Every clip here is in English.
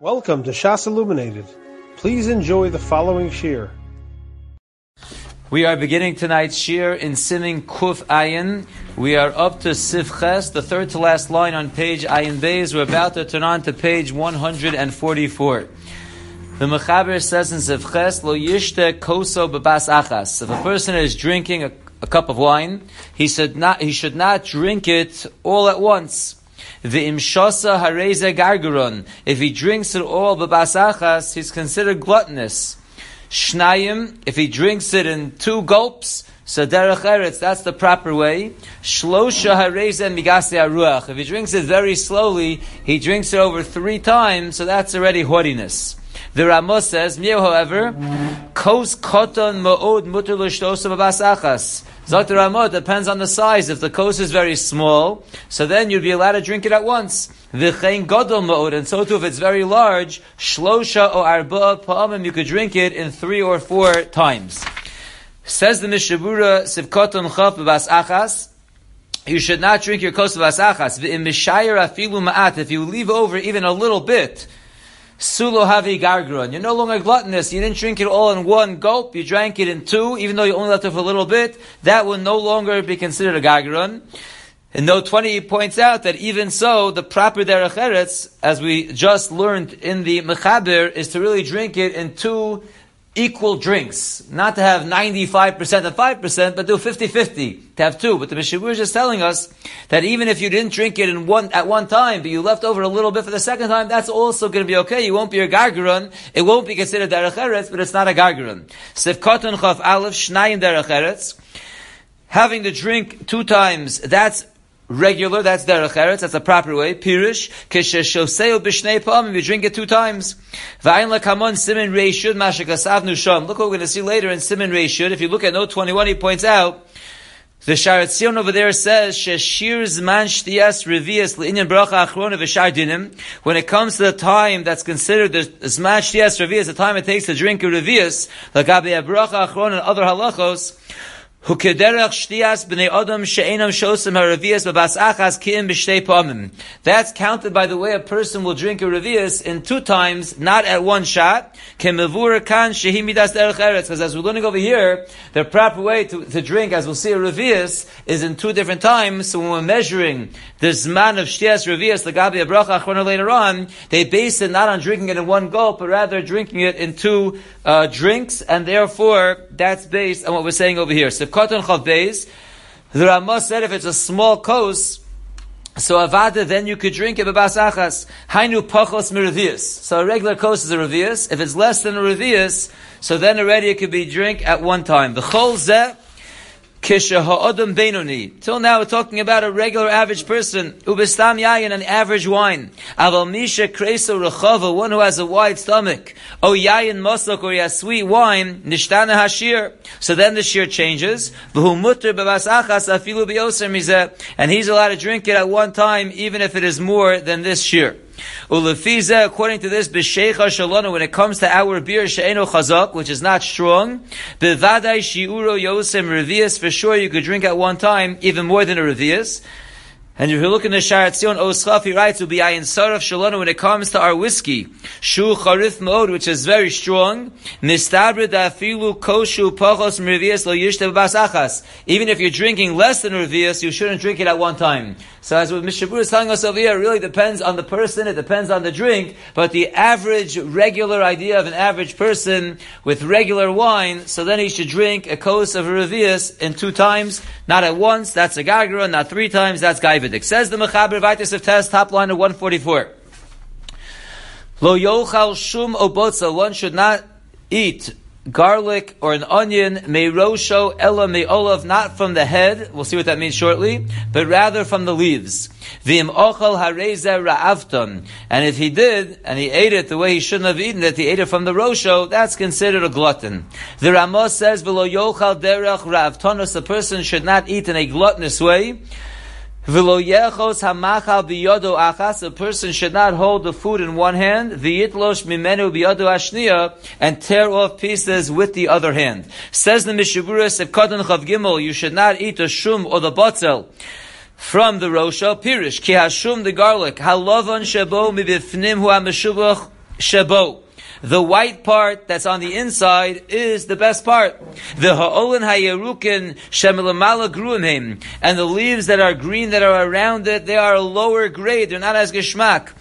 Welcome to Shas Illuminated. Please enjoy the following shir. We are beginning tonight's shir in Simin Kuf Ayin. We are up to Sifches, the third to last line on page Ayin Beis. We're about to turn on to page 144. The Mechaber says in Sifches, Lo yishte koso bebas achas. If a person is drinking a, a cup of wine, he should not, he should not drink it all at once. The imshasa hareze gargaron. If he drinks it all b'basachas, he's considered gluttonous. Shnayim, if he drinks it in two gulps, so derech eretz, that's the proper way. Shlosha hareze migase aruach. If he drinks it very slowly, he drinks it over three times, so that's already haughtiness. The Ramos says, however, kos koton ma'od mutter l'shtosa b'basachas. Dr. Ramot depends on the size. If the kos is very small, so then you'd be allowed to drink it at once. V'chein gadol ma'od, and so too if it's very large, shlosha or arba pa'amim, you could drink it in three or four times. Says the Mishabura, sivkoton chaf b'bas achas, you should not drink your kos b'bas achas. V'im mishayir afilu ma'at, if you leave over even a little bit, Sulo havi gargron. You're no longer gluttonous. You didn't drink it all in one gulp. You drank it in two, even though you only left for a little bit. That will no longer be considered a gargron. And note 20, points out that even so, the proper derech eretz, as we just learned in the mechaber, is to really drink it in two equal drinks. Not to have 95% and 5%, but do 50-50, to have two. But the Mishabur is just telling us that even if you didn't drink it in one, at one time, but you left over a little bit for the second time, that's also going to be okay. You won't be a gargaron. It won't be considered derech eretz, but it's not a gargaron. Sif koton chaf aleph shnayim derech eretz. Having to drink two times, that's regular, that's derech eretz, that's a proper way. Pirish, kisheshoseo b'shnei pa'amim, you drink it two times. V'ayin lakamon simin reishud mashakasavnu sham. Look what we're going to see later in simin reishud. If you look at note 21, he points out, the Shaar HaTziyun over there says, Sheshir zman shtiyas revias le'inyan bracha achrona v'shar dinim. When it comes to the time that's considered the zman shtiyas revias, the time it takes to drink a revias, lagabe bracha achrona and other halachos, That's counted by the way a person will drink a revias in two times, not at one shot. Because as we're learning over here, the proper way to, to drink, as we'll see, a revias is in two different times. So when we're measuring the zman of shtias revias, the gabi abracha later on, they base it not on drinking it in one gulp, but rather drinking it in two uh, drinks, and therefore that's based on what we're saying over here. So Katan Chav Beis, the Ramah said if it's a small kos, so avada, then you could drink it b'bas achas. Hainu pachos miravius. So a regular kos is a revius. If it's less than a revius, so then already it could be drink at one time. The chol zeh, Kisha ha'odam benoni. Till now we're talking about a regular average person. Ubistam yayin, an average wine. Aval misha kreso rechava, one who has a wide stomach. O yayin mosok, or he has sweet wine. Nishtana hashir. So then the shir changes. V'hu mutter b'bas afilu b'yoser mizeh. And he's allowed to drink it at one time, even if it is more than this shir. Ulefiza, according to this, b'sheicha shalona, when it comes to our beer, she'eno chazak, which is not strong, b'vadai shi'uro yosem revius, for sure you could drink at one time, even more than a revius. And if you look in the Shaar HaTziyun, Oschaf, he writes, will be ayin saraf shalona when it comes to our whiskey. Shu charif mode, which is very strong. Mistabra dafilu koshu pachos revius lo yishte achas. Even if you're drinking less than revius, you shouldn't drink it at one time. So as what Mr. Mishabur is telling us over here, it really depends on the person, it depends on the drink, but the average, regular idea of an average person with regular wine, so then he should drink a kos of revius in two times, not at once, that's a gargara, not three times, that's gaiva. It says the Mechaber Vitus of Test, top line of 144. Lo yochal shum obotza, one should not eat garlic or an onion, Me meirosho ella me'olav, not from the head, we'll see what that means shortly, but rather from the leaves. V'im ochal hareze ra'avton. And if he did, and he ate it the way he shouldn't have eaten it, he ate it from the rosho, that's considered a glutton. The Ramos says, v'lo yochal derech ra'avtonos, the person should not eat in a gluttonous way, Biyodo achas, a person should not hold the food in one hand, mimenu biyodo and tear off pieces with the other hand. Says the Mishaburis, if kodan chav gimel, you should not eat the shum or the botzel from the rosha, pirish, ki hashum the garlic, halovon shabo mibifnim hu ha shebo. The white part that's on the inside is the best part. The ha'olin hayerukin shemilamala gruimim. And the leaves that are green that are around it, they are a lower grade. They're not as geshmak.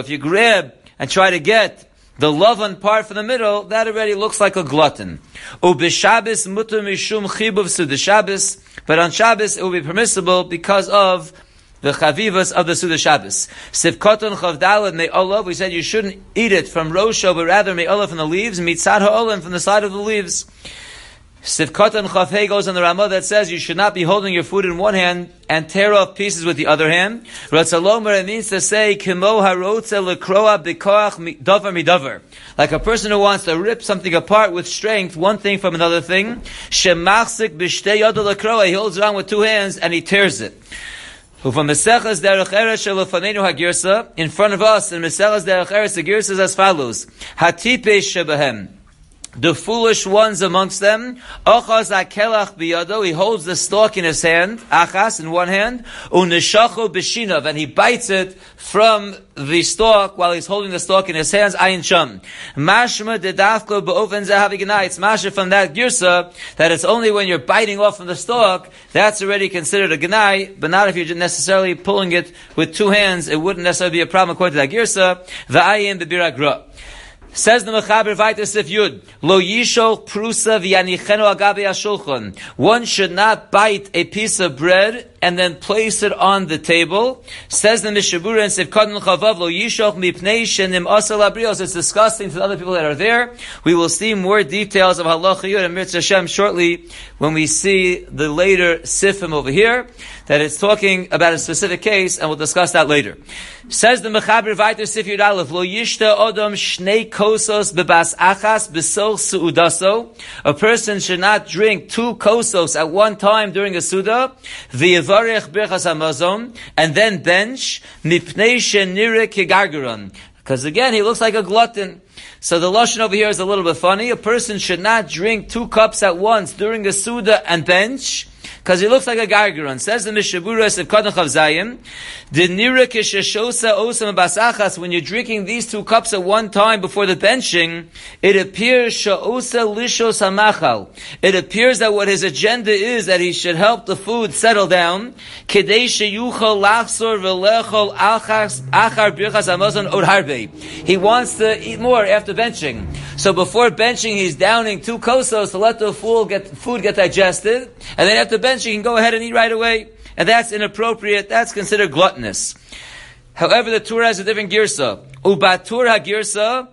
If you grab and try to get the lovan part from the middle, that already looks like a glutton. Ubishabis mutter mishum chibuv Shabbos, but on Shabbos it will be permissible because of the chavivas of the Suda Shabbos. Sivkoton chavdalad me'olav, we said you shouldn't eat it from rosho, but rather me'olav from the leaves, mitzad ha'olam from the side of the leaves. Sivkoton chafei goes on the Ramah that says you should not be holding your food in one hand and tear off pieces with the other hand. Ratzalomer, it means to say, kimo harotze lekroa bikoach dover midover. Like a person who wants to rip something apart with strength, one thing from another thing. Shemachzik b'shtei yodel lekroa, he holds it on with two hands and he tears it. In front of us, in Meseches Derech Eretz, the is as follows. Hatipe Shebahem the foolish ones amongst them. Ochaz akelach biyado, he holds the stalk in his hand, achas in one hand, unishacho b'shinav, and he bites it from the stalk while he's holding the stalk in his hands, ayin sham. Mashma dedafko zahaviganai, it's masha from that girsa, that it's only when you're biting off from the stalk, that's already considered a ganai, but not if you're necessarily pulling it with two hands, it wouldn't necessarily be a problem according to that girsa, v'ayin b'biragra. Says the Mechaber Vaitis if Yud, Lo Yishol Prusa V'yanichenu Agabe Ashulchan. One should not bite a piece of bread and then place it on the table. Says the Mishabura and Sivkadon Chavav Lo Yishol Mipnei Shenim Asal Abrios. It's disgusting to the other people that are there. We will see more details of Halach Yud and Mirz Hashem shortly when we see the later Sifim over here that it's talking about a specific case, and we'll discuss that later. Says the Mechaber Vayter Sif Aleph, Lo Yishta Odom Shnei Kosos Bebas Achas Besol Suudaso. A person should not drink two kosos at one time during a Suda, Birchas and then bench, Mipnei Shenire Kigargaron. Because again, he looks like a glutton. So the lashon over here is a little bit funny. A person should not drink two cups at once during a suda and bench because he looks like a gargaron. Says the Mishaburas of Kadach of Zayim, the nira kishashosa osam basachas, when you're drinking these two cups at one time before the benching, it appears sha'osa lishos hamachal. It appears that what his agenda is that he should help the food settle down. Kedei sheyuchal lachsor v'lechol achar birchas hamazon odharbe. He wants to eat more after benching. So before benching, he's downing two kosos to let the food get, food get digested, and then after benching, you can go ahead and eat right away. And that's inappropriate. That's considered gluttonous. However, the Torah has a different girsa. Ubatur ha-girsa,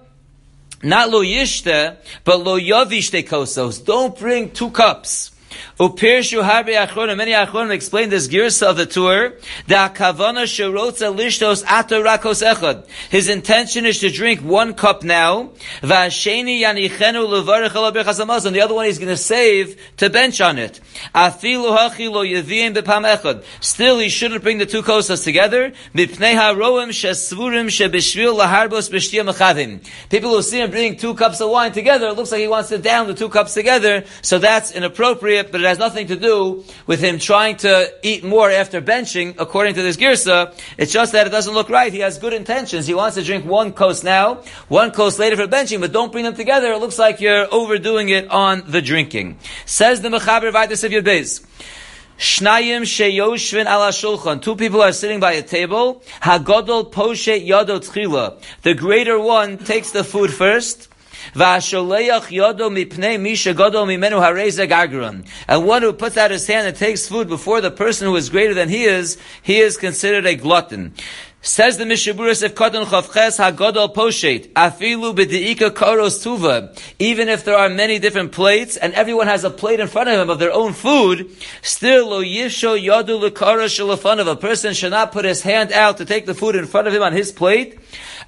not lo yishte, but lo yavishte kosos. Don't bring two cups. Upirshu harbe achronim. Many achronim explain this girsa of the Tur. Da kavana sherotza lishtos atorakos echad. His intention is to drink one cup now. Vasheni yanichenu alaberchas And the other one he's going to save to bench on it. Afilu hachi lo yevim bepam echad. Still, he shouldn't bring the two kosas together. Mipnei haroim shesvurim shebishvil laharbos b'shtia mechavim. People who see him bringing two cups of wine together, it looks like he wants to down the two cups together. So that's inappropriate, but it has nothing to do with him trying to eat more after benching, according to this girsa. It's just that it doesn't look right. He has good intentions. He wants to drink one coast now, one coast later for benching, but don't bring them together. It looks like you're overdoing it on the drinking. Says the Mechaber Vaitis of Yudbeis. Shnayim sheyoshvin ala shulchan. Two people are sitting by a table. Hagodol poshe yado tchila. The greater one takes the food first. And one who puts out his hand and takes food before the person who is greater than he is, he is considered a glutton. Says the Mishaburis of Kadon Chavches Hagodol Poshet, Afilu B'di'ika Karos Tuva. Even if there are many different plates, and everyone has a plate in front of him of their own food, still Lo Yisho Yadu L'Kara of A person should not put his hand out to take the food in front of him on his plate,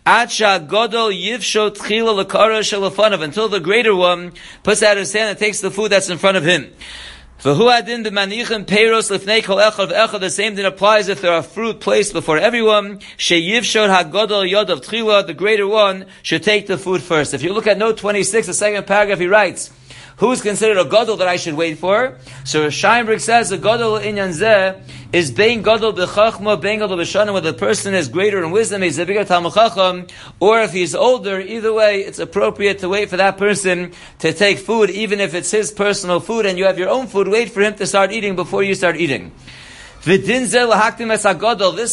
Acha Godol Yivsho Tchila Shalafanav, until the greater one puts out his hand and takes the food that's in front of him. V'hu the manichem peiros lifnei kol echad v'echad. The same thing applies if there are fruit placed before everyone. Sheyivshod hagodol yod of tchila. The greater one should take the food first. If you look at note 26, the second paragraph, he writes, Who's considered a gadol that I should wait for? So Sheinberg says a gadol in Yanzeh is bein gadol b'chachma, bein gadol b'shana, whether the person is greater in wisdom, he's a bigger talmud or if he's older, either way, it's appropriate to wait for that person to take food, even if it's his personal food and you have your own food, wait for him to start eating before you start eating. This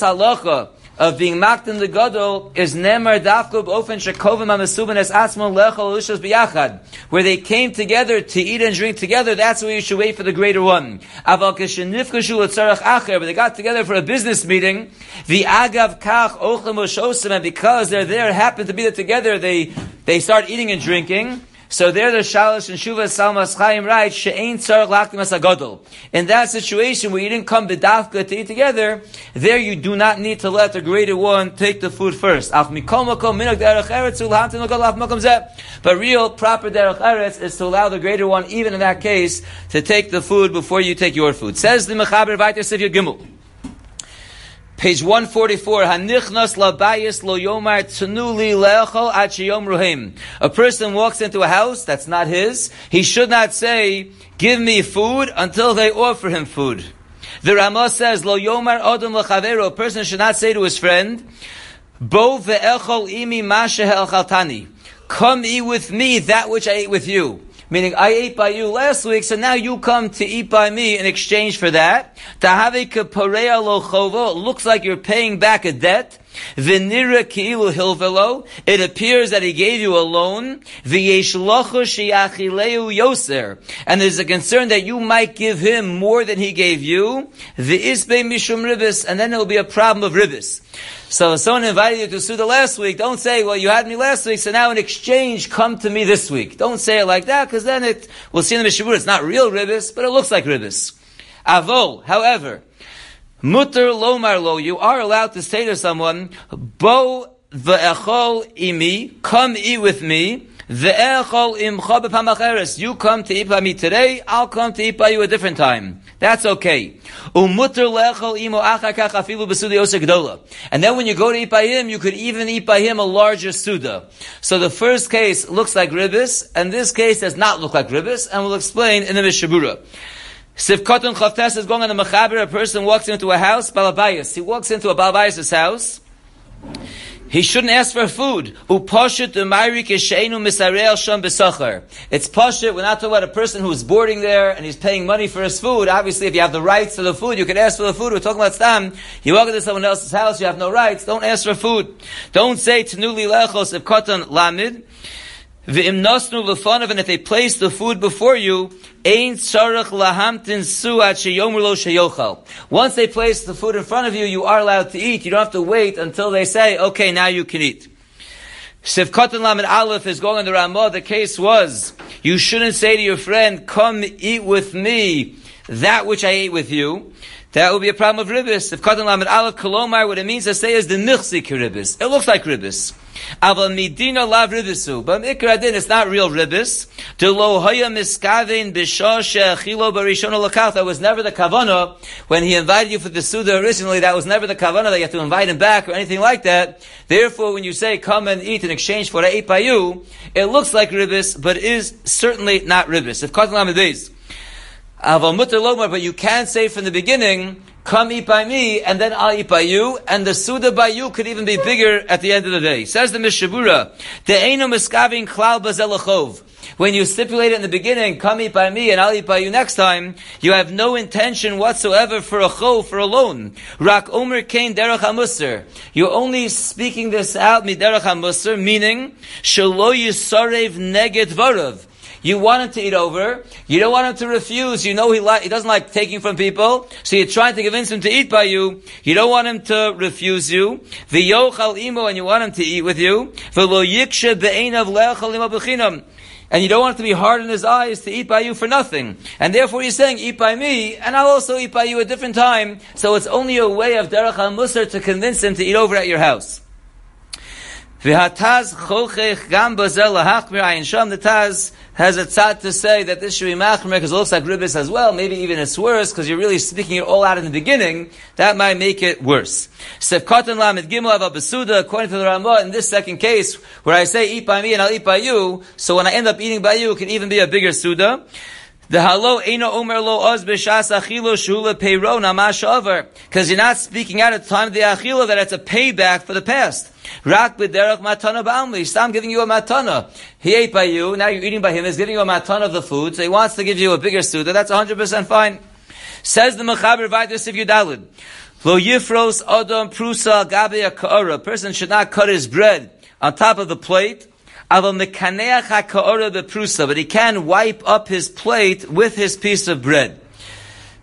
halacha, of being mocked in the gadol is nemer dafkub ofen shekovim amasubin es atzmon lechol lushos biyachad, where they came together to eat and drink together. That's where you should wait for the greater one. Aval kishenifkashu letzarach acher, but they got together for a business meeting. The agav kach oshosim, and because they're there, happen to be there together, they they start eating and drinking. So there the Shalish and Shuva Salmas Chaim write, She'ain tzarech laktim asagadol. In that situation where you didn't come b'dafka to eat together, there you do not need to let the greater one take the food first. But real proper derech eretz is to allow the greater one, even in that case, to take the food before you take your food. Says the Mechaber Vayter Sivya Gimel. Page 144, Hanichnas labayis lo yomar ruhim. A person walks into a house that's not his. He should not say, give me food until they offer him food. The Ramah says, lo yomar lechavero. A person should not say to his friend, bo ve'echol imi. Come eat with me that which I ate with you. Meaning, I ate by you last week, so now you come to eat by me in exchange for that. It looks like you're paying back a debt. Ki'ilu hilvelo. It appears that he gave you a loan. V'yeshlochu sheyachileu yoser. And there's a concern that you might give him more than he gave you. V'isbe mishum ribis. And then there will be a problem of ribis. So if someone invited you to Suda last week, don't say, well, you had me last week, so now in exchange, come to me this week. Don't say it like that, because then it, we'll see in the Mishabur, it's not real ribis, but it looks like ribis. Avol, however, mutter lomar lo, you are allowed to say to someone, bo ve'echol imi, come eat with me, ve'echol imcha b'pamacheres, you come to eat by me today, I'll come to eat by you a different time. That's okay. Um Umutter le echol imo. And then when you go to eat by him, you could even eat by him a larger suda. So the first case looks like ribis, and this case does not look like ribis, and we'll explain in the Mishabura. Sivkotun Chavtes is going on the Mechaber, a person walks into a house, Balabayas. He walks into a Balabayas' house, he shouldn't ask for food. It's pashut, we're not talking about a person who's boarding there and he's paying money for his food. Obviously, if you have the rights to the food, you can ask for the food. We're talking about stam. You walk into someone else's house, you have no rights. Don't ask for food. Don't say tenuli lechos if lamid. V'im nosnu lefonav, and if they place the food before you, ein tzarech lahamtin suat sheyomur lo sheyochal. Once they place the food in front of you, you are allowed to eat. You don't have to wait until they say, okay, now you can eat. Sivkatan Lamed Aleph is going on the Ramah. The case was, you shouldn't say to your friend, come eat with me that which I ate with you. That would be a problem of ribis. If Lamed Aleph Kolomar, what it means to say is the nichsi ribis. It looks like ribis. Aval midina lav ribisu. But ikra din, it's not real ribis. De lo hoya miskavein b'shah she'achilo barishon lakach. That was never the kavana. When he invited you for the Suda originally, that was never the kavana that you have to invite him back or anything like that. Therefore, when you say come and eat in exchange for what I ate by you, it looks like ribis, but is certainly not ribis. If Katan Lamed Beis, Aval mutter lomar, but you can say from the beginning, come eat by me, and then I'll eat by you, and the Suda by you could even be bigger at the end of the day. Says the Mishabura, De'enu miskavin klal bazelachov. When you stipulate in the beginning, come eat by me and I'll eat by you next time, you have no intention whatsoever for a chov, for a loan. Rak omer kain derech hamusar. You're only speaking this out miderech hamusar, meaning, shalo yisarev neged varav. You want him to eat over. You don't want him to refuse. You know he, li- he doesn't like taking from people. So you're trying to convince him to eat by you. You don't want him to refuse you. V'yochal imo, and you want him to eat with you. V'lo yikshe be'enav le'achal imo b'chinam. And you don't want it to be hard in his eyes to eat by you for nothing. And therefore he's saying, eat by me, and I'll also eat by you a different time. So it's only a way of derech al-musar to convince him to eat over at your house. V'hataz chochech gam bazel lahachmir ayin sham. The Taz has a tzad to say that this should be machmir because it looks like ribis as well. Maybe even it's worse because you're really speaking it all out in the beginning. That might make it worse. Sefkatan lamed gimel av besuda. According to the Ramah, in this second case where I say eat by me and I'll eat by you, so when I end up eating by you, it can even be a bigger suda. The halo eno omer lo oz b'shas achilo shula peiro namash over. Because you're not speaking out at the time of the achilo that it's a payback for the past. Rak b'derech matana ba'amli. I'm giving you a matana. He ate by you, now you're eating by him. He's giving you a matana of the food, so he wants to give you a bigger suda. That's 100% fine. Says the Mechaber Vaitis if you dalid. Lo yifros adam prusa gabe A person should not cut his bread on top of the plate but he can wipe up his plate with his piece of bread.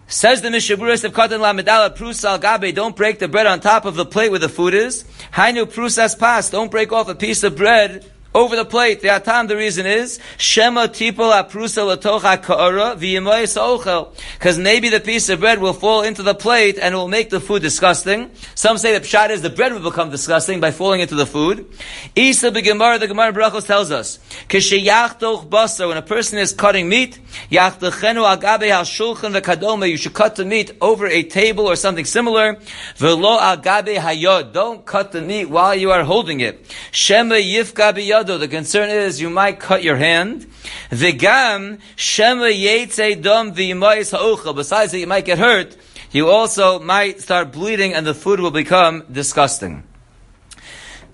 Says the Mishaburis of Katan Lamedala, Prusal Gabe, don't break the bread on top of the plate where the food is. Hainu Prusas Pas, don't break off a piece of bread over the plate. The atam, the reason is, Shema tipol aprusa latocha ka'ara ochel. Because maybe the piece of bread will fall into the plate and it will make the food disgusting. Some say the pshat is the bread will become disgusting by falling into the food. Isa b'gemara, the Gemara Brachos tells us, K'sheyachtoch basar, when a person is cutting meat, yachtochenu agabe ha'shulchan v'kadome, you should cut the meat over a table or something similar. V'lo agabe hayod, don't cut the meat while you are holding it. Shema yifka b'yod, the concern is you might cut your hand. V'gam shema yetze dom v'yimayis ha'ucha. Besides that you might get hurt, you also might start bleeding and the food will become disgusting.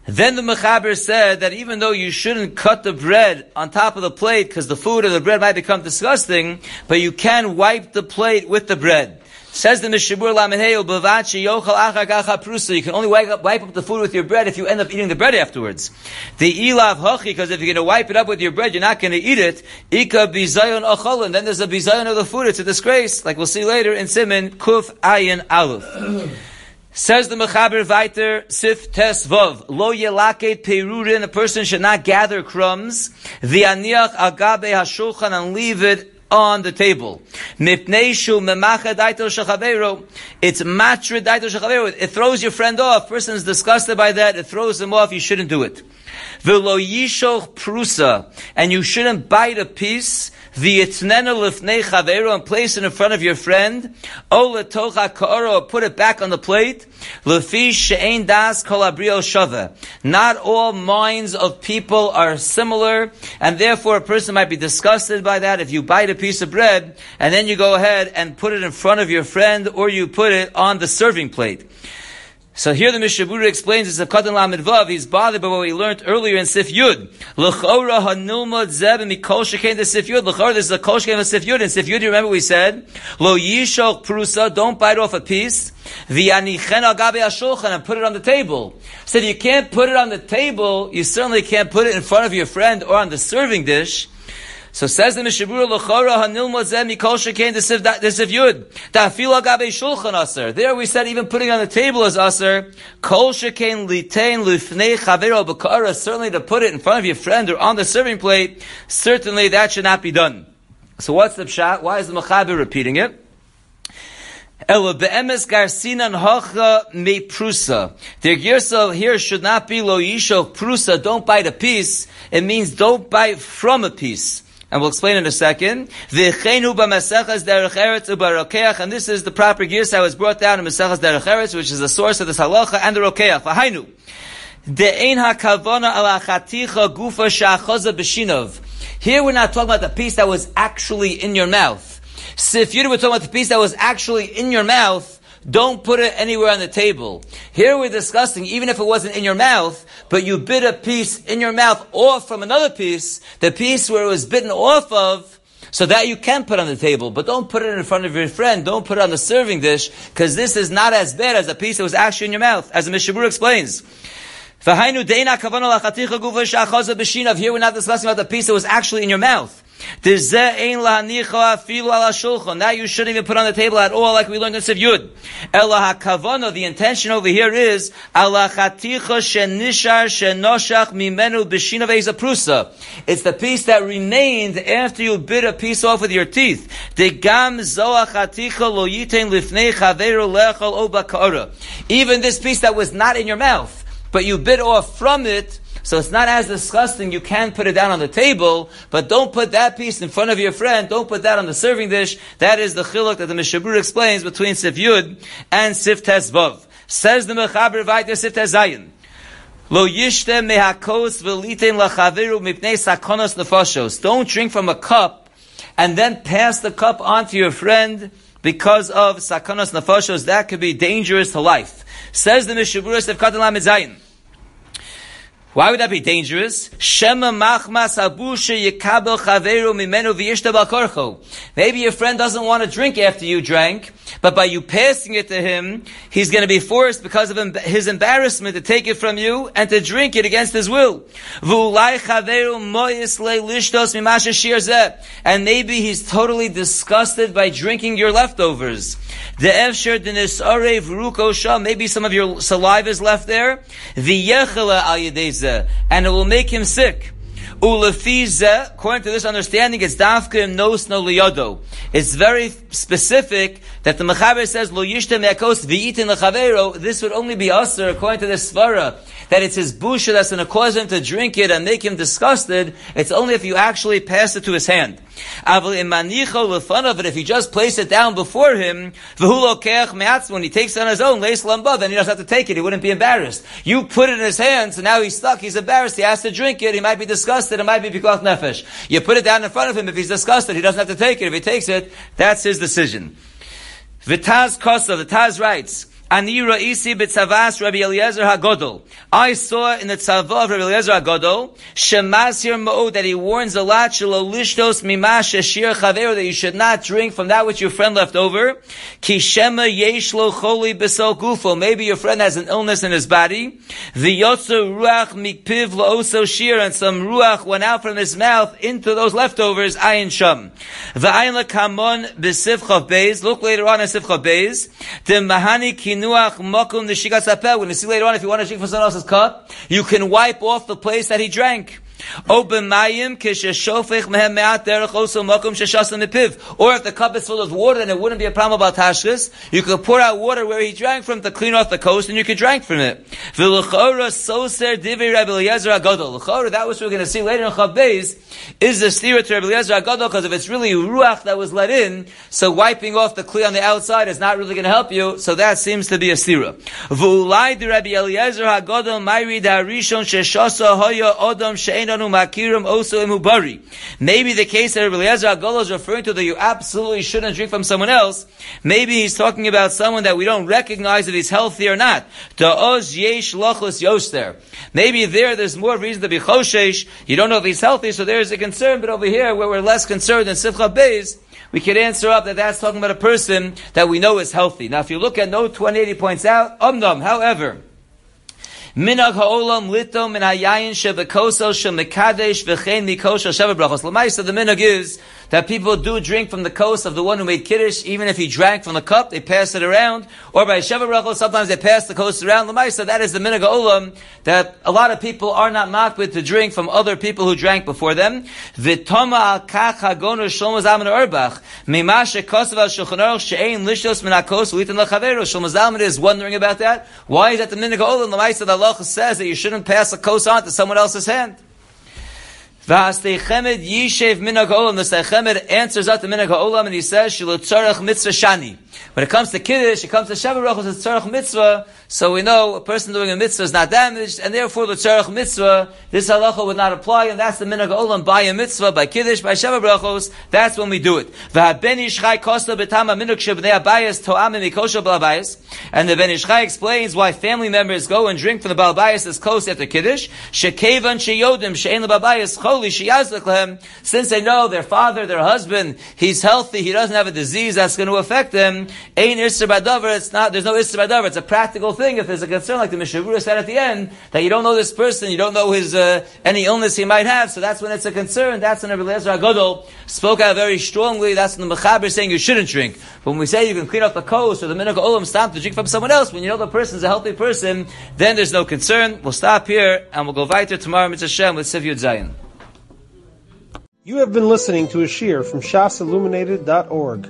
Then the Mechaber said that even though you shouldn't cut the bread on top of the plate because the food or the bread might become disgusting, but you can wipe the plate with the bread. Says the Mishabur Lamanheo, Bavachi Yochal Achagacha Prusa. You can only wipe up, wipe up the food with your bread if you end up eating the bread afterwards. The Ilav Hachi, because if you're going to wipe it up with your bread, you're not going to eat it. Ika Bizayon Acholin. Then there's a Bizayon of the food. It's a disgrace. Like we'll see later in Simon, Kuf Ayin Aleph. Says the Mechaber Viter, Sif Tes Vov, Lo Yelaket Perurin, a person should not gather crumbs, V'aniach Agabe HaShulchan, and leave it on the table. It's matra daito It throws your friend off. Person is disgusted by that. It throws him off. You shouldn't do it. V'lo yishoch prusa. And you shouldn't bite a piece V'yitnena lifnei chaveru and place it in front of your friend. Ola tocha ka'oro put it back on the plate. Lefi she'ein das kol shava. Not all minds of people are similar, and therefore a person might be disgusted by that if you bite a piece of bread and then you go ahead and put it in front of your friend or you put it on the serving plate. So here the Mishabura explains it's a Katan Lamed Vav. He's bothered by what we learned earlier in Sif Yud. L'chora hanilma zeb mikol shekain the Sif Yud. L'chora this is a kol shekain Sif Yud. In Sif Yud, you remember we said, Lo yishok prusa, don't bite off a piece. V'yanichen and put it on the table. So if you can't put it on the table, you certainly can't put it in front of your friend or on the serving dish. So says the Mishabura L'chora Hanil Mozeh Mikol Shekain the Siv Yud Da'afil Agabe Shulchan Aser. There we said even putting on the table is Aser. Kol Shekain Litain Lufnei Chavero B'Kara. Certainly to put it in front of your friend or on the serving plate. Certainly that should not be done. So what's the pshat? Why is the Mechaber repeating it? Ela be'emes garsinan hocha me prusa. The girsa here should not be lo yisho prusa. Don't bite a piece. It means don't bite from a piece and we'll explain in a second. And this is the proper gears that was brought down in Maseches Derech Eretz, which is the source of this halacha and the rokeach. V'hainu. De'ein hakavona gufa b'shinov. Here we're not talking about the piece that was actually in your mouth. Sif Yudah, we're talking about the piece that was actually in your mouth, don't put it anywhere on the table. Here we're discussing, even if it wasn't in your mouth, but you bit a piece in your mouth off from another piece, the piece where it was bitten off of, so that you can put on the table, but don't put it in front of your friend. Don't put it on the serving dish, because this is not as bad as a piece that was actually in your mouth, as the Mishabur explains. Here we're not discussing about the piece that was actually in your mouth. Now you shouldn't even put on the table at all, like we learned in Siv Yud. Ela hakavana, the intention over here is ala chaticha shenishar shenoshach mimenu b'shinav prusa. It's the piece that remained after you bit a piece off with your teeth. The gam zoa chaticha lo yiten lifnei chaveru lechol oba Even this piece that was not in your mouth, but you bit off from it, So it's not as disgusting. You can put it down on the table, but don't put that piece in front of your friend. Don't put that on the serving dish. That is the chiluk that the Mishabur explains between Sif Yud and Sif Tesvav. Says the Mechaber Vaiter Sif Tezayin. Lo yishtem mehakos v'litem lachaviru mipnei sakonos nefashos. Don't drink from a cup and then pass the cup on to your friend because of sakonos nefashos. That could be dangerous to life. Says the Mishaburas of Katalam Zayin. Why would that be dangerous? Shema machmas abusha yekabel chaveru mimenu v'yishta Maybe your friend doesn't want to drink after you drank, but by you passing it to him, he's going to be forced because of his embarrassment to take it from you and to drink it against his will. And maybe he's totally disgusted by drinking your leftovers. Maybe some of your saliva is left there. And it will make him sick. Ulefize, according to this understanding, it's dafka nos no liyodo. It's very specific that the Mechaber says lo yishtem yakos v'itin lechavero. This would only be usher according to the svara that it's his busha that's going to cause him to drink it and make him disgusted. It's only if you actually pass it to his hand. But if he just placed it down before him, when he takes it on his own, then he doesn't have to take it. He wouldn't be embarrassed. You put it in his hands, and now he's stuck. He's embarrassed. He has to drink it. He might be disgusted. It might be because nefesh. You put it down in front of him. If he's disgusted, he doesn't have to take it. If he takes it, that's his decision. Vitaz Kosa, the Taz writes, Ani ra'isi b'tzavas Rabbi Eliezer HaGodol. I saw in the tzavah of Rabbi Eliezer HaGodol, shemasir ma'od, that he warns a lot, shelo lishtos mimash ashir chaver, that you should not drink from that which your friend left over. Ki shema yesh lo choli gufo. Maybe your friend has an illness in his body. V'yotzer ruach mikpiv la'oso shir, and some ruach went out from his mouth into those leftovers, ayin sham. V'ayin lakamon b'sivchav beis. Look later on in sivchav beis. The mahani kin kinuach mokum nishigas When you see later on, if you want to drink from someone else's cup, you can wipe off the place that he drank. Or if the cup is full of water and it wouldn't be a problem about tashkis, you could pour out water where he drank from to clean off the coast and you could drink from it. That was what we're going to see later in Chav is the stira to Rabbi Eliezer Agadol, because if it's really ruach that was let in, so wiping off the kli on the outside is not really going to help you, so that seems to be a stira. V'ulai Rabbi Eliezer Agadol, Mayri Darishon Sheshasa Hoya Odom Makirim also imubari. Maybe the case that Eliezer Agolo is referring to that you absolutely shouldn't drink from someone else. Maybe he's talking about someone that we don't recognize if he's healthy or not. Maybe there, there's more reason to be choshesh. You don't know if he's healthy, so there's a concern. But over here, where we're less concerned than Sifcha Beis, we could answer up that that's talking about a person that we know is healthy. Now, if you look at note 2080 points out, however, Minag ha'olam lito min hayayin shebekosel shemekadesh v'chein mikosel sheva brachos. Lamaisa, the minag is that people do drink from the coast of the one who made Kiddush, even if he drank from the cup, they pass it around. Or by Sheva Brachos, sometimes they pass the coast around. Lamaisa, that is the minhag olam, that a lot of people are not mocked with to drink from other people who drank before them. V'toma al kach hagonu shlomo zalman Auerbach, mima shekosav al shulchan aruch she'ein lishos min hakos ulitin lechaveru. Shlomo zalman is wondering about that. Why is that the minhag olam? Lamaisa, Allah says that you shouldn't pass a on to someone else's hand. The Steichemed answers out the minag olam and he says, mitzvah shani. When it comes to Kiddush, it comes to Shabbat Brachos, it's Tzarech Mitzvah, so we know a person doing a mitzvah is not damaged, and therefore the Tzarech Mitzvah, this halacha would not apply, and that's the Minhag Olam, by a mitzvah, by Kiddush, by Shabbat Brachos, that's when we do it. And the Ben Ish Chai explains why family members go and drink from the B'Abayas as close after Kiddush, Shekevan Sheyodim She'en B'Abayas Choli Sheyazlik since they know their father, their husband, he's healthy, he doesn't have a disease that's going to affect them, Ein Isser it's not, there's no Isser it's a practical thing. If there's a concern, like the Mishavura said at the end, that you don't know this person, you don't know his, uh, any illness he might have, so that's when it's a concern, that's when Rabbi Lezer Agodol spoke out very strongly, that's when the Mechaber saying you shouldn't drink. But when we say you can clean off the coast or the Minhag Olam stop to drink from someone else, when you know the person is a healthy person, then there's no concern. We'll stop here, and we'll go weiter tomorrow, Mitzvah Shem, with Siv Yud Zayin. You have been listening to a shear from shasilluminated.org.